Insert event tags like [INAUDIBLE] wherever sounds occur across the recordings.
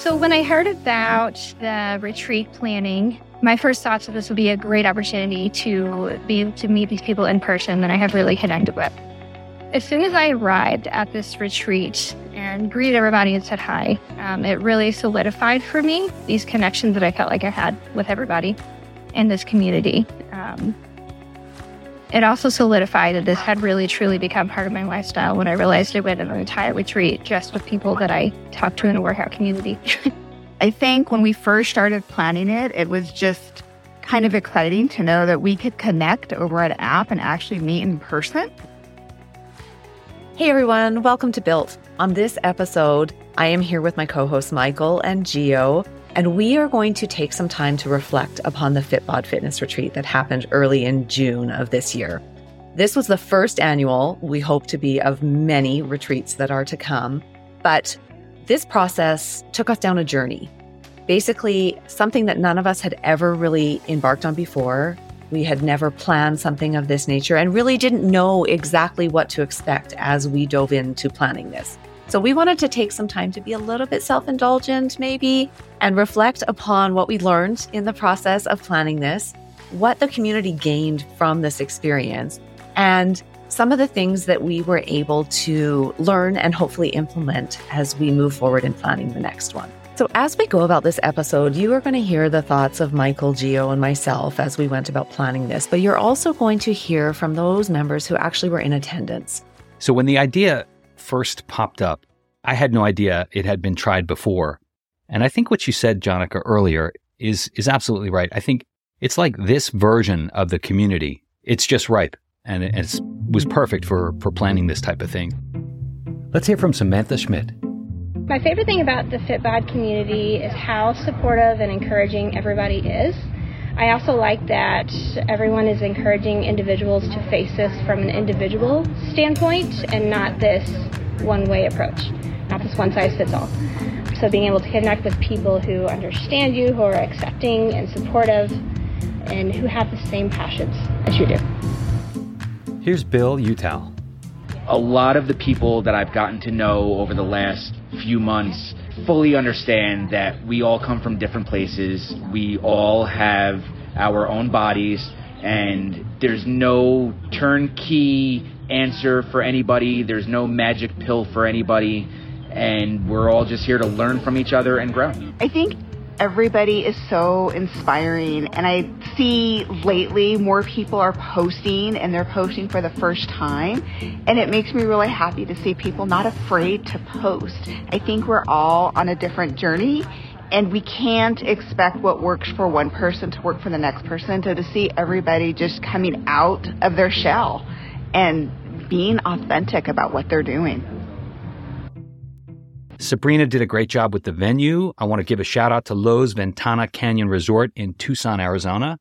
So, when I heard about the retreat planning, my first thoughts of this would be a great opportunity to be to meet these people in person that I have really connected with. As soon as I arrived at this retreat and greeted everybody and said hi, um, it really solidified for me these connections that I felt like I had with everybody in this community. Um, it also solidified that this had really truly become part of my lifestyle when I realized I went on an entire retreat just with people that I talked to in a workout community. [LAUGHS] I think when we first started planning it, it was just kind of exciting to know that we could connect over an app and actually meet in person. Hey everyone, welcome to Built. On this episode, I am here with my co hosts Michael and Geo, and we are going to take some time to reflect upon the FitBod Fitness Retreat that happened early in June of this year. This was the first annual, we hope to be, of many retreats that are to come. But this process took us down a journey. Basically, something that none of us had ever really embarked on before we had never planned something of this nature and really didn't know exactly what to expect as we dove into planning this. So, we wanted to take some time to be a little bit self indulgent, maybe, and reflect upon what we learned in the process of planning this, what the community gained from this experience, and some of the things that we were able to learn and hopefully implement as we move forward in planning the next one. So, as we go about this episode, you are going to hear the thoughts of Michael, Geo, and myself as we went about planning this, but you're also going to hear from those members who actually were in attendance. So, when the idea first popped up, I had no idea it had been tried before. And I think what you said, Jonica, earlier is, is absolutely right. I think it's like this version of the community. It's just ripe and it was perfect for, for planning this type of thing. Let's hear from Samantha Schmidt. My favorite thing about the FitBod community is how supportive and encouraging everybody is. I also like that everyone is encouraging individuals to face this from an individual standpoint and not this one way approach, not this one size fits all. So, being able to connect with people who understand you, who are accepting and supportive, and who have the same passions as you do. Here's Bill Utal. A lot of the people that I've gotten to know over the last few months fully understand that we all come from different places. We all have our own bodies, and there's no turnkey answer for anybody. There's no magic pill for anybody. And we're all just here to learn from each other and grow. I think everybody is so inspiring. And I see lately more people are posting and they're posting for the first time. And it makes me really happy to see people not afraid to post. I think we're all on a different journey and we can't expect what works for one person to work for the next person. So to see everybody just coming out of their shell and being authentic about what they're doing. Sabrina did a great job with the venue. I want to give a shout out to Loews Ventana Canyon Resort in Tucson, Arizona.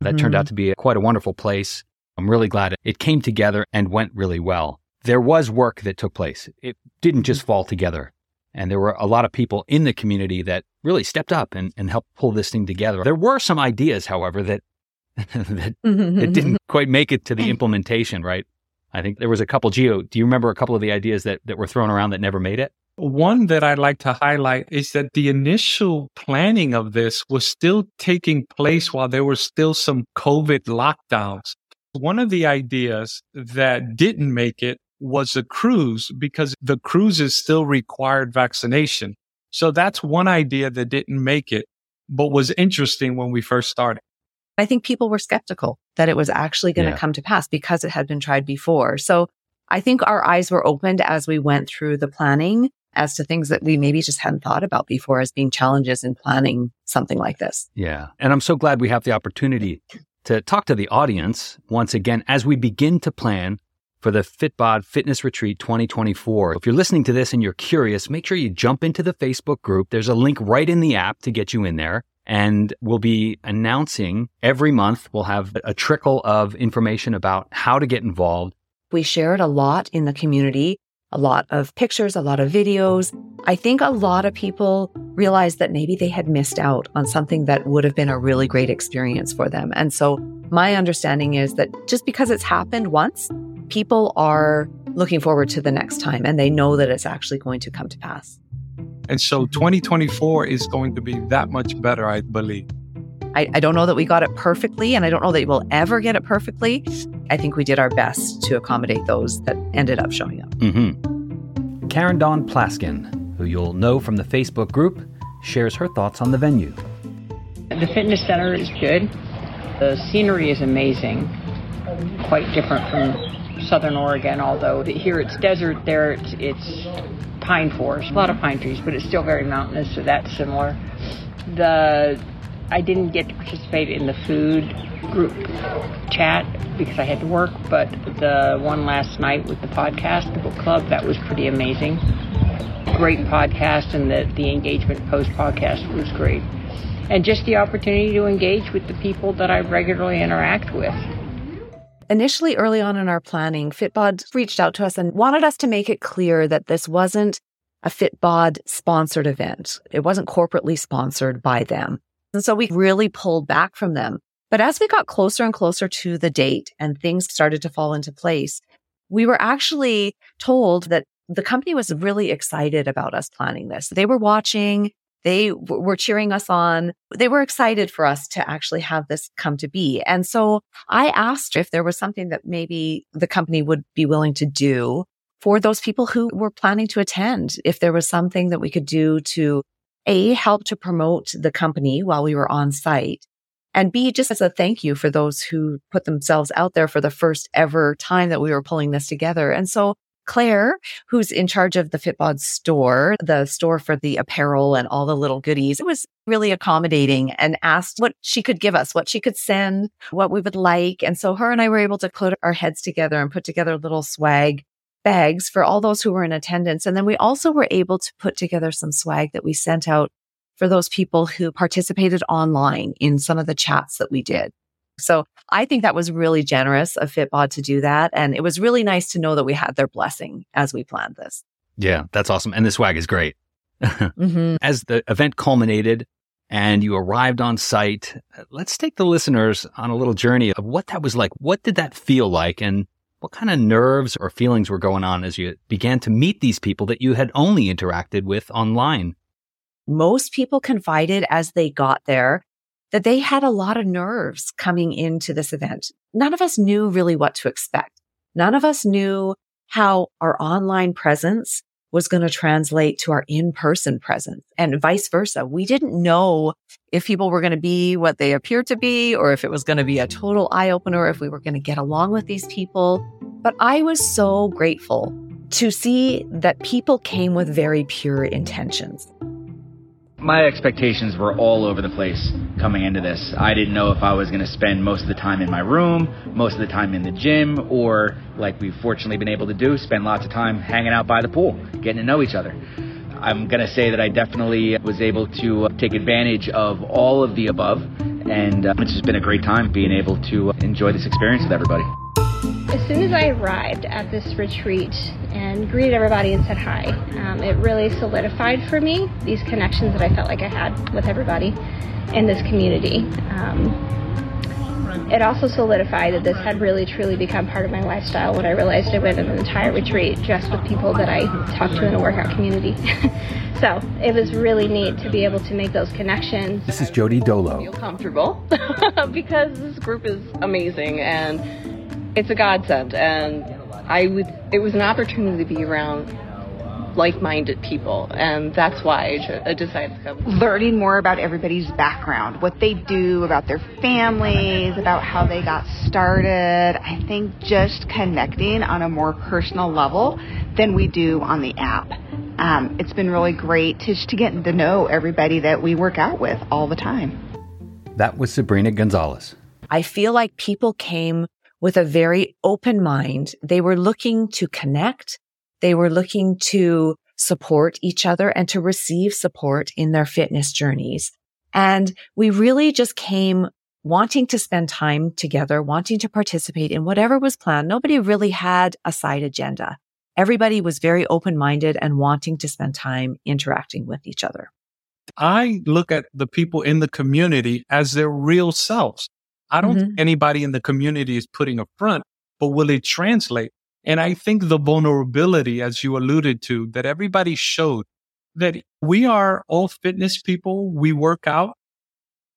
That mm-hmm. turned out mm-hmm. to be a, quite a wonderful place. I'm really glad it came together and went really well. There was work that took place. It didn't just fall together. And there were a lot of people in the community that really stepped up and, and helped pull this thing together. There were some ideas, however, that [LAUGHS] that, that didn't [LAUGHS] quite make it to the implementation, right? I think there was a couple, Geo, do you remember a couple of the ideas that, that were thrown around that never made it? One that I'd like to highlight is that the initial planning of this was still taking place while there were still some COVID lockdowns. One of the ideas that didn't make it was a cruise because the cruises still required vaccination. So that's one idea that didn't make it, but was interesting when we first started. I think people were skeptical that it was actually going to yeah. come to pass because it had been tried before. So I think our eyes were opened as we went through the planning as to things that we maybe just hadn't thought about before as being challenges in planning something like this. Yeah. And I'm so glad we have the opportunity to talk to the audience once again as we begin to plan for the FitBod Fitness Retreat 2024. If you're listening to this and you're curious, make sure you jump into the Facebook group. There's a link right in the app to get you in there. And we'll be announcing every month, we'll have a trickle of information about how to get involved. We shared a lot in the community a lot of pictures, a lot of videos. I think a lot of people realized that maybe they had missed out on something that would have been a really great experience for them. And so my understanding is that just because it's happened once, people are looking forward to the next time and they know that it's actually going to come to pass. And so 2024 is going to be that much better, I believe. I, I, don't know that we got it perfectly, and I don't know that we'll ever get it perfectly. I think we did our best to accommodate those that ended up showing up. Mm-hmm. Karen Dawn Plaskin, who you'll know from the Facebook group, shares her thoughts on the venue. The fitness center is good. The scenery is amazing, quite different from Southern Oregon, although here it's desert, there it's, it's pine forest, a lot of pine trees, but it's still very mountainous, so that's similar. The I didn't get to participate in the food group chat because I had to work, but the one last night with the podcast, the book club, that was pretty amazing. Great podcast, and the, the engagement post podcast was great. And just the opportunity to engage with the people that I regularly interact with. Initially, early on in our planning, Fitbod reached out to us and wanted us to make it clear that this wasn't a Fitbod sponsored event. It wasn't corporately sponsored by them. And so we really pulled back from them. But as we got closer and closer to the date and things started to fall into place, we were actually told that the company was really excited about us planning this. They were watching. They w- were cheering us on. They were excited for us to actually have this come to be. And so I asked if there was something that maybe the company would be willing to do for those people who were planning to attend. If there was something that we could do to a, help to promote the company while we were on site. And B, just as a thank you for those who put themselves out there for the first ever time that we were pulling this together. And so Claire, who's in charge of the Fitbod store, the store for the apparel and all the little goodies, it was really accommodating and asked what she could give us, what she could send, what we would like. And so her and I were able to put our heads together and put together a little swag bags for all those who were in attendance. And then we also were able to put together some swag that we sent out for those people who participated online in some of the chats that we did. So I think that was really generous of Fitbod to do that. And it was really nice to know that we had their blessing as we planned this. Yeah, that's awesome. And the swag is great. [LAUGHS] mm-hmm. As the event culminated and you arrived on site, let's take the listeners on a little journey of what that was like. What did that feel like? And what kind of nerves or feelings were going on as you began to meet these people that you had only interacted with online? Most people confided as they got there that they had a lot of nerves coming into this event. None of us knew really what to expect. None of us knew how our online presence was going to translate to our in-person presence and vice versa. We didn't know if people were going to be what they appeared to be or if it was going to be a total eye opener, if we were going to get along with these people. But I was so grateful to see that people came with very pure intentions my expectations were all over the place coming into this. I didn't know if I was going to spend most of the time in my room, most of the time in the gym, or like we've fortunately been able to do, spend lots of time hanging out by the pool, getting to know each other. I'm going to say that I definitely was able to take advantage of all of the above, and uh, it's just been a great time being able to enjoy this experience with everybody. As soon as I arrived at this retreat and greeted everybody and said hi, um, it really solidified for me these connections that I felt like I had with everybody in this community. Um, it also solidified that this had really truly become part of my lifestyle when I realized I went on an entire retreat just with people that I talked to in a workout community. [LAUGHS] so it was really neat to be able to make those connections. This is Jody Dolo. I Feel comfortable [LAUGHS] because this group is amazing and it's a godsend, and I would. It was an opportunity to be around like-minded people, and that's why I decided to come. Learning more about everybody's background, what they do, about their families, about how they got started. I think just connecting on a more personal level than we do on the app. Um, it's been really great to, to get to know everybody that we work out with all the time. That was Sabrina Gonzalez. I feel like people came with a very open mind. They were looking to connect. They were looking to support each other and to receive support in their fitness journeys. And we really just came wanting to spend time together, wanting to participate in whatever was planned. Nobody really had a side agenda. Everybody was very open minded and wanting to spend time interacting with each other. I look at the people in the community as their real selves. I don't mm-hmm. think anybody in the community is putting a front, but will it translate? And I think the vulnerability, as you alluded to, that everybody showed that we are all fitness people. We work out.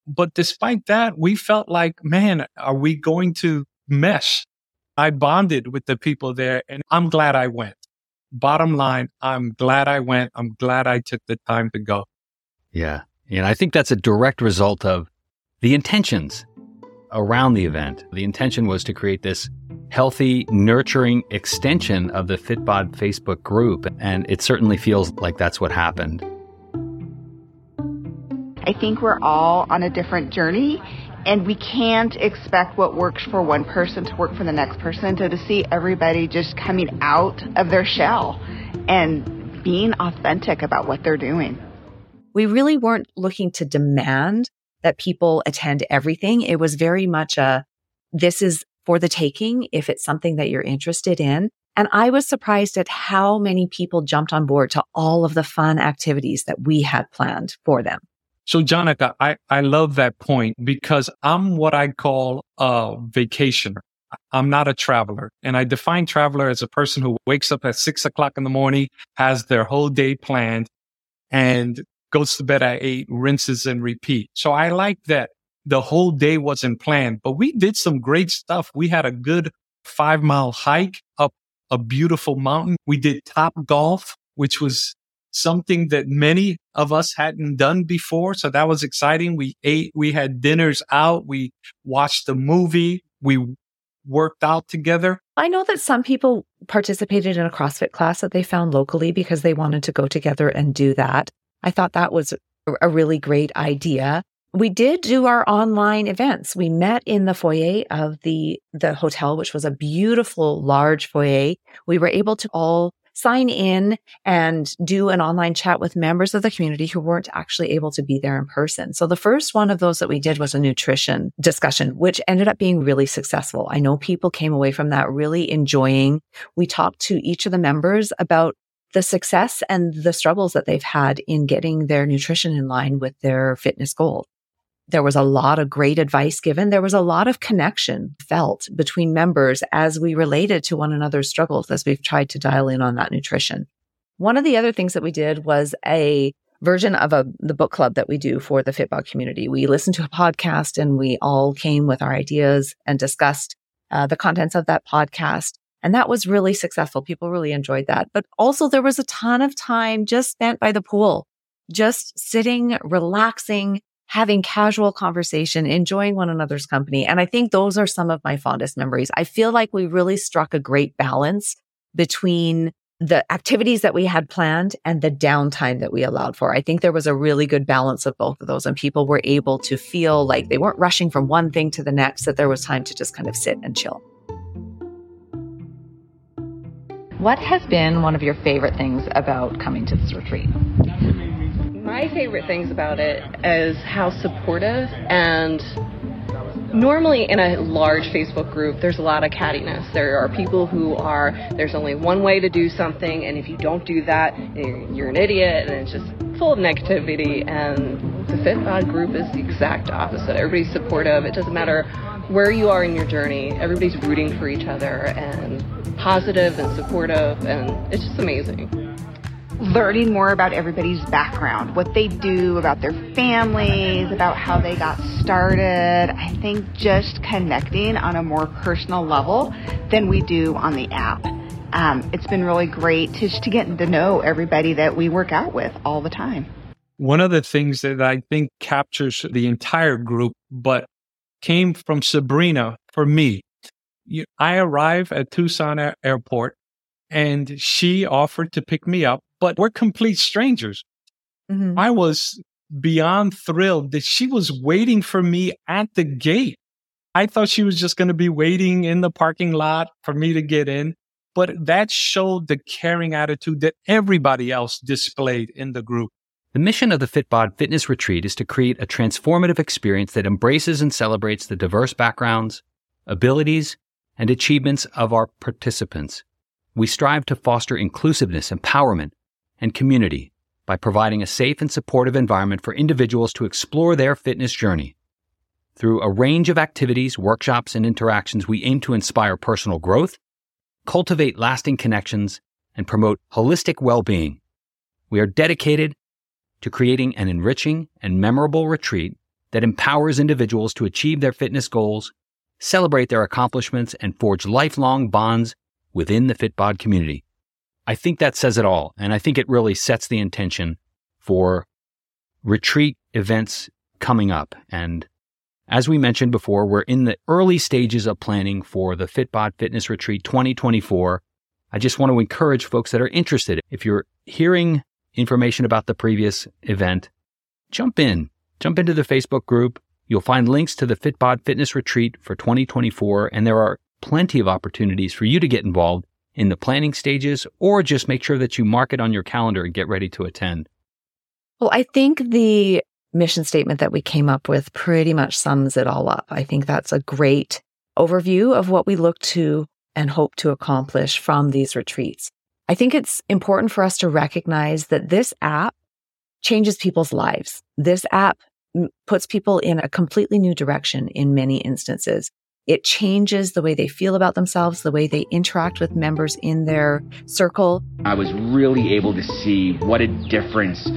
But despite that, we felt like, man, are we going to mesh? I bonded with the people there and I'm glad I went. Bottom line, I'm glad I went. I'm glad I took the time to go. Yeah. And I think that's a direct result of the intentions around the event. The intention was to create this healthy, nurturing extension of the Fitbod Facebook group. And it certainly feels like that's what happened. I think we're all on a different journey and we can't expect what works for one person to work for the next person. So to see everybody just coming out of their shell and being authentic about what they're doing. We really weren't looking to demand that people attend everything. It was very much a, this is for the taking if it's something that you're interested in. And I was surprised at how many people jumped on board to all of the fun activities that we had planned for them. So, Jonica, I, I love that point because I'm what I call a vacationer. I'm not a traveler. And I define traveler as a person who wakes up at six o'clock in the morning, has their whole day planned and goes to bed at eight, rinses and repeat. So I like that the whole day wasn't planned, but we did some great stuff. We had a good five mile hike up a beautiful mountain. We did top golf, which was something that many of us hadn't done before. So that was exciting. We ate, we had dinners out. We watched the movie. We worked out together. I know that some people participated in a CrossFit class that they found locally because they wanted to go together and do that. I thought that was a really great idea. We did do our online events. We met in the foyer of the, the hotel, which was a beautiful large foyer. We were able to all sign in and do an online chat with members of the community who weren't actually able to be there in person. So the first one of those that we did was a nutrition discussion, which ended up being really successful. I know people came away from that really enjoying. We talked to each of the members about the success and the struggles that they've had in getting their nutrition in line with their fitness goals. There was a lot of great advice given. There was a lot of connection felt between members as we related to one another's struggles as we've tried to dial in on that nutrition. One of the other things that we did was a version of a the book club that we do for the Fitbod community. We listened to a podcast and we all came with our ideas and discussed uh, the contents of that podcast. And that was really successful. People really enjoyed that. But also there was a ton of time just spent by the pool, just sitting, relaxing, having casual conversation, enjoying one another's company. And I think those are some of my fondest memories. I feel like we really struck a great balance between the activities that we had planned and the downtime that we allowed for. I think there was a really good balance of both of those and people were able to feel like they weren't rushing from one thing to the next, that there was time to just kind of sit and chill. What has been one of your favorite things about coming to this retreat? my favorite things about it is how supportive and normally in a large Facebook group, there's a lot of cattiness. There are people who are, there's only one way to do something, and if you don't do that, you're an idiot, and it's just full of negativity. And the Fitbod group is the exact opposite. Everybody's supportive. It doesn't matter where you are in your journey, everybody's rooting for each other and positive and supportive, and it's just amazing learning more about everybody's background, what they do, about their families, about how they got started. I think just connecting on a more personal level than we do on the app. Um, it's been really great to, to get to know everybody that we work out with all the time. One of the things that I think captures the entire group, but came from Sabrina for me. I arrive at Tucson Airport and she offered to pick me up but we're complete strangers. Mm-hmm. I was beyond thrilled that she was waiting for me at the gate. I thought she was just going to be waiting in the parking lot for me to get in. But that showed the caring attitude that everybody else displayed in the group. The mission of the Fitbod Fitness Retreat is to create a transformative experience that embraces and celebrates the diverse backgrounds, abilities, and achievements of our participants. We strive to foster inclusiveness, empowerment, and community by providing a safe and supportive environment for individuals to explore their fitness journey. Through a range of activities, workshops, and interactions, we aim to inspire personal growth, cultivate lasting connections, and promote holistic well-being. We are dedicated to creating an enriching and memorable retreat that empowers individuals to achieve their fitness goals, celebrate their accomplishments, and forge lifelong bonds within the FitBod community. I think that says it all. And I think it really sets the intention for retreat events coming up. And as we mentioned before, we're in the early stages of planning for the FitBod Fitness Retreat 2024. I just want to encourage folks that are interested. If you're hearing information about the previous event, jump in, jump into the Facebook group. You'll find links to the FitBod Fitness Retreat for 2024, and there are plenty of opportunities for you to get involved in the planning stages or just make sure that you mark it on your calendar and get ready to attend. Well, I think the mission statement that we came up with pretty much sums it all up. I think that's a great overview of what we look to and hope to accomplish from these retreats. I think it's important for us to recognize that this app changes people's lives. This app puts people in a completely new direction in many instances. It changes the way they feel about themselves, the way they interact with members in their circle. I was really able to see what a difference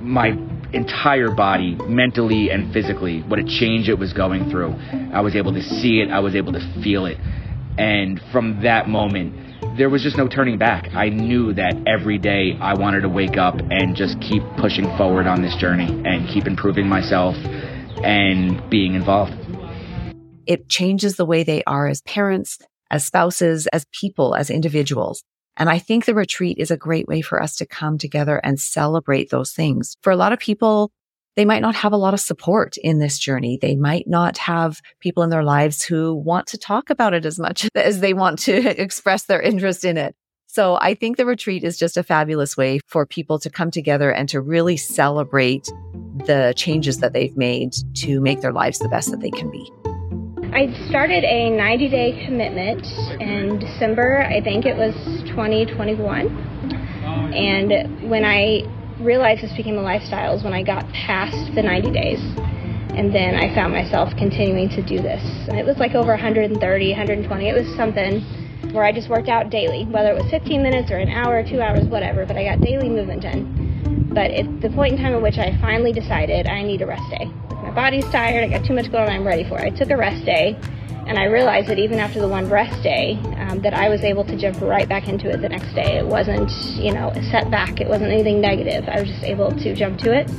my entire body, mentally and physically, what a change it was going through. I was able to see it, I was able to feel it. And from that moment, there was just no turning back. I knew that every day I wanted to wake up and just keep pushing forward on this journey and keep improving myself and being involved. It changes the way they are as parents, as spouses, as people, as individuals. And I think the retreat is a great way for us to come together and celebrate those things. For a lot of people, they might not have a lot of support in this journey. They might not have people in their lives who want to talk about it as much [LAUGHS] as they want to [LAUGHS] express their interest in it. So I think the retreat is just a fabulous way for people to come together and to really celebrate the changes that they've made to make their lives the best that they can be. I started a 90 day commitment in December, I think it was 2021. And when I realized this became a lifestyle is when I got past the 90 days. And then I found myself continuing to do this. And it was like over 130, 120. It was something where I just worked out daily, whether it was 15 minutes or an hour, two hours, whatever, but I got daily movement in. But at the point in time at which I finally decided I need a rest day, body's tired, I got too much going on, I'm ready for it. I took a rest day, and I realized that even after the one rest day, um, that I was able to jump right back into it the next day. It wasn't, you know, a setback. It wasn't anything negative. I was just able to jump to it.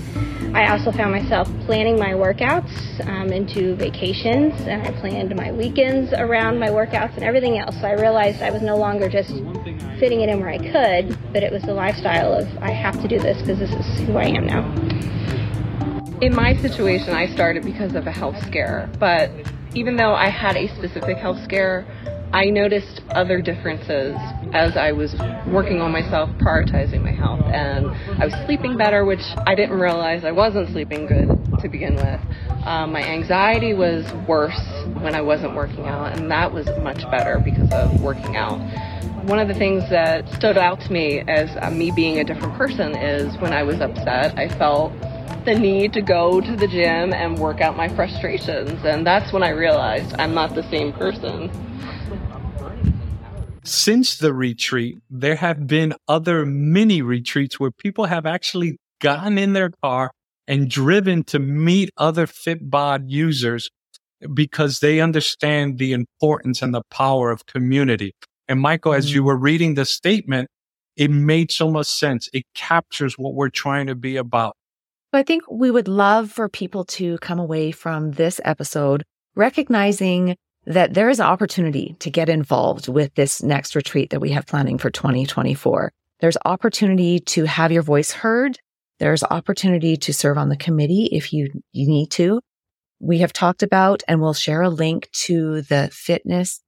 I also found myself planning my workouts um, into vacations, and I planned my weekends around my workouts and everything else. So I realized I was no longer just fitting it in where I could, but it was the lifestyle of I have to do this because this is who I am now. In my situation, I started because of a health scare, but even though I had a specific health scare, I noticed other differences as I was working on myself, prioritizing my health, and I was sleeping better, which I didn't realize I wasn't sleeping good to begin with. Um, my anxiety was worse when I wasn't working out, and that was much better because of working out. One of the things that stood out to me as uh, me being a different person is when I was upset, I felt the need to go to the gym and work out my frustrations. And that's when I realized I'm not the same person. Since the retreat, there have been other mini retreats where people have actually gotten in their car and driven to meet other FitBod users because they understand the importance and the power of community. And Michael, as you mm. were reading the statement, it made so much sense. It captures what we're trying to be about. I think we would love for people to come away from this episode recognizing that there is opportunity to get involved with this next retreat that we have planning for 2024. There's opportunity to have your voice heard. There's opportunity to serve on the committee if you, you need to. We have talked about and we'll share a link to the fitness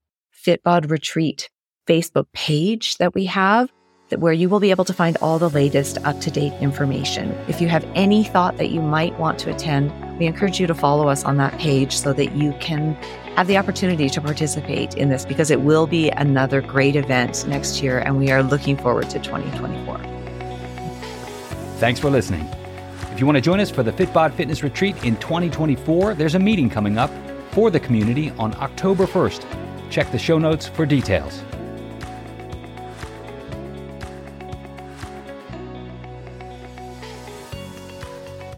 FitBod retreat Facebook page that we have where you will be able to find all the latest up to date information. If you have any thought that you might want to attend, we encourage you to follow us on that page so that you can have the opportunity to participate in this because it will be another great event next year and we are looking forward to 2024. Thanks for listening. If you want to join us for the FitBod Fitness Retreat in 2024, there's a meeting coming up for the community on October 1st. Check the show notes for details.